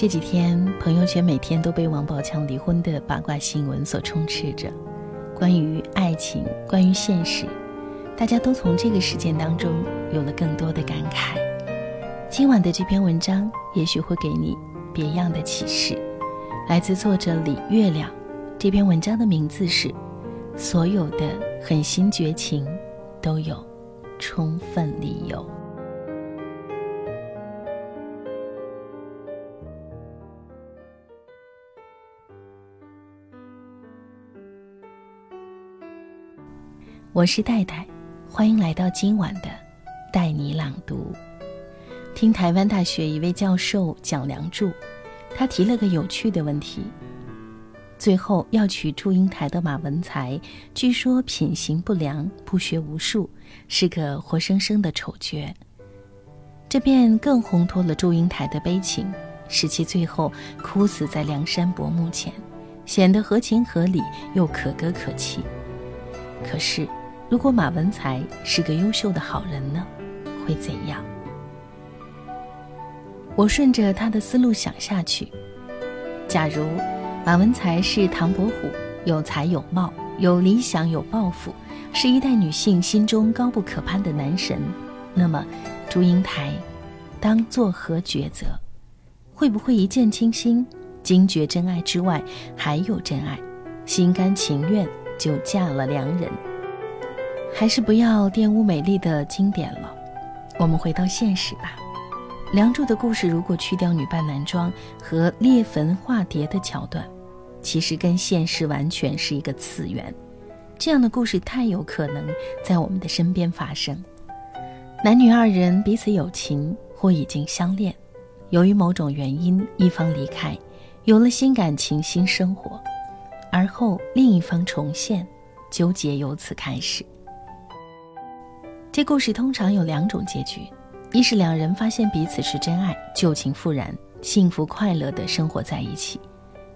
这几天朋友圈每天都被王宝强离婚的八卦新闻所充斥着，关于爱情，关于现实，大家都从这个事件当中有了更多的感慨。今晚的这篇文章也许会给你别样的启示，来自作者李月亮。这篇文章的名字是《所有的狠心绝情都有充分理由》。我是戴戴，欢迎来到今晚的带你朗读。听台湾大学一位教授讲《梁祝》，他提了个有趣的问题：最后要娶祝英台的马文才，据说品行不良，不学无术，是个活生生的丑角。这便更烘托了祝英台的悲情，使其最后哭死在梁山伯墓前，显得合情合理又可歌可泣。可是。如果马文才是个优秀的好人呢，会怎样？我顺着他的思路想下去：假如马文才是唐伯虎，有才有貌，有理想有抱负，是一代女性心中高不可攀的男神，那么祝英台当作何抉择？会不会一见倾心，惊觉真爱之外还有真爱，心甘情愿就嫁了良人？还是不要玷污美丽的经典了，我们回到现实吧。《梁祝》的故事如果去掉女扮男装和裂坟化蝶的桥段，其实跟现实完全是一个次元。这样的故事太有可能在我们的身边发生。男女二人彼此有情或已经相恋，由于某种原因一方离开，有了新感情新生活，而后另一方重现，纠结由此开始。这故事通常有两种结局：一是两人发现彼此是真爱，旧情复燃，幸福快乐地生活在一起；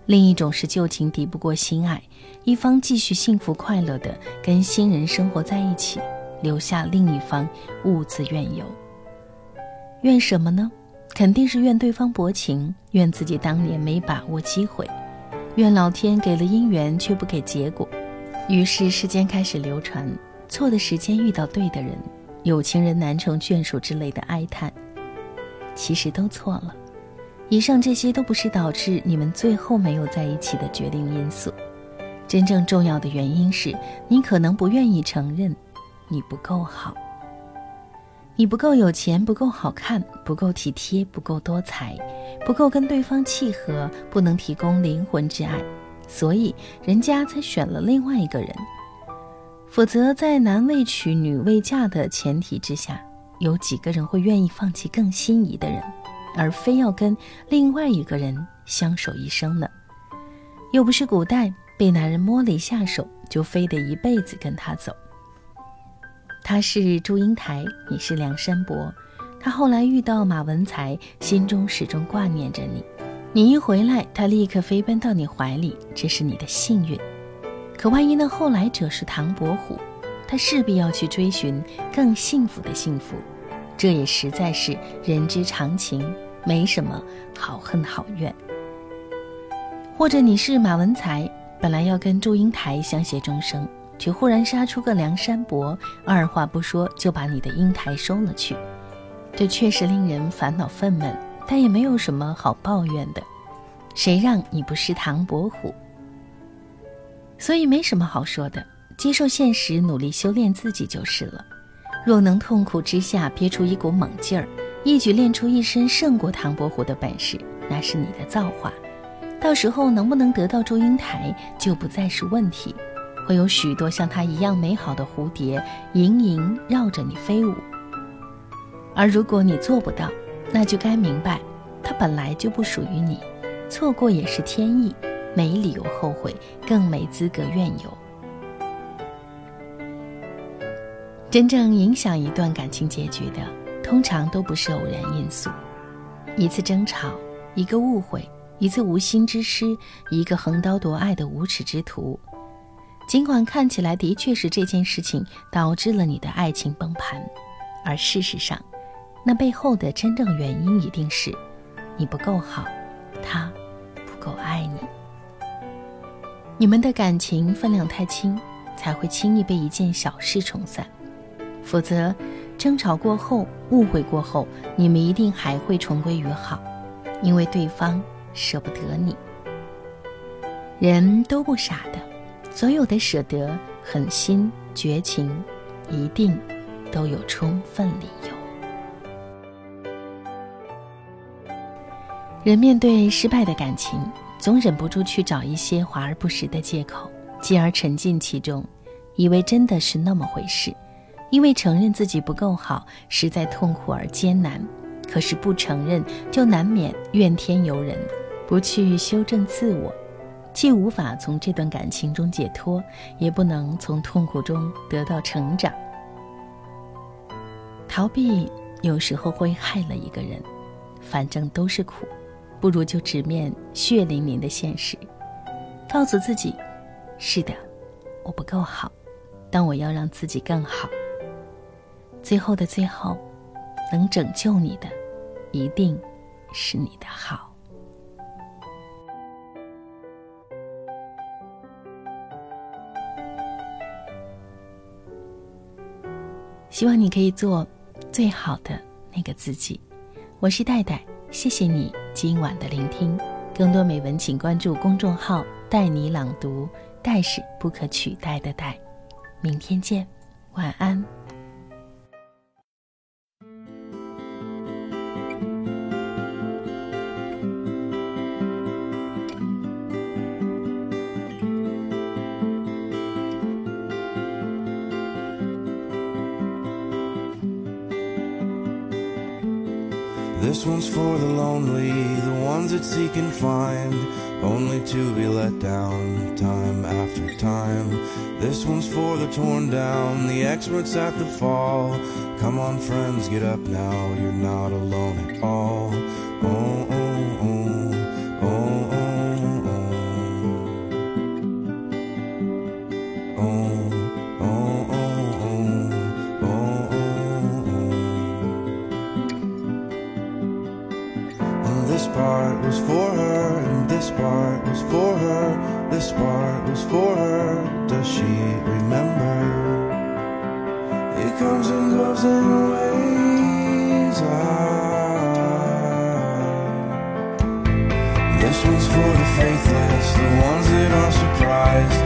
另一种是旧情敌不过新爱，一方继续幸福快乐地跟新人生活在一起，留下另一方兀自怨尤。怨什么呢？肯定是怨对方薄情，怨自己当年没把握机会，怨老天给了姻缘却不给结果。于是世间开始流传。错的时间遇到对的人，有情人难成眷属之类的哀叹，其实都错了。以上这些都不是导致你们最后没有在一起的决定因素。真正重要的原因是你可能不愿意承认，你不够好，你不够有钱，不够好看，不够体贴，不够多才，不够跟对方契合，不能提供灵魂之爱，所以人家才选了另外一个人。否则，在男未娶、女未嫁的前提之下，有几个人会愿意放弃更心仪的人，而非要跟另外一个人相守一生呢？又不是古代被男人摸了一下手，就非得一辈子跟他走。他是祝英台，你是梁山伯。他后来遇到马文才，心中始终挂念着你。你一回来，他立刻飞奔到你怀里，这是你的幸运。可万一那后来者是唐伯虎，他势必要去追寻更幸福的幸福，这也实在是人之常情，没什么好恨好怨。或者你是马文才，本来要跟祝英台相携终生，却忽然杀出个梁山伯，二话不说就把你的英台收了去，这确实令人烦恼愤懑，但也没有什么好抱怨的。谁让你不是唐伯虎？所以没什么好说的，接受现实，努力修炼自己就是了。若能痛苦之下憋出一股猛劲儿，一举练出一身胜过唐伯虎的本事，那是你的造化。到时候能不能得到祝英台，就不再是问题。会有许多像她一样美好的蝴蝶，盈盈绕着你飞舞。而如果你做不到，那就该明白，她本来就不属于你，错过也是天意。没理由后悔，更没资格怨尤。真正影响一段感情结局的，通常都不是偶然因素。一次争吵，一个误会，一次无心之失，一个横刀夺爱的无耻之徒。尽管看起来的确是这件事情导致了你的爱情崩盘，而事实上，那背后的真正原因一定是你不够好，他不够爱你。你们的感情分量太轻，才会轻易被一件小事冲散。否则，争吵过后、误会过后，你们一定还会重归于好，因为对方舍不得你。人都不傻的，所有的舍得、狠心、绝情，一定都有充分理由。人面对失败的感情，总忍不住去找一些华而不实的借口，继而沉浸其中，以为真的是那么回事。因为承认自己不够好，实在痛苦而艰难，可是不承认，就难免怨天尤人，不去修正自我，既无法从这段感情中解脱，也不能从痛苦中得到成长。逃避有时候会害了一个人，反正都是苦。不如就直面血淋淋的现实，告诉自己：是的，我不够好，但我要让自己更好。最后的最后，能拯救你的，一定是你的好。希望你可以做最好的那个自己。我是戴戴。谢谢你今晚的聆听，更多美文请关注公众号“带你朗读”，带是不可取代的带。明天见，晚安。This one's for the lonely, the ones that seek and find, only to be let down time after time. This one's for the torn down, the experts at the fall. Come on, friends, get up now, you're not alone at all. Oh, oh, part was for her, and this part was for her. This part was for her. Does she remember? It comes and goes in waves. This one's for the faithless, the ones that aren't surprised,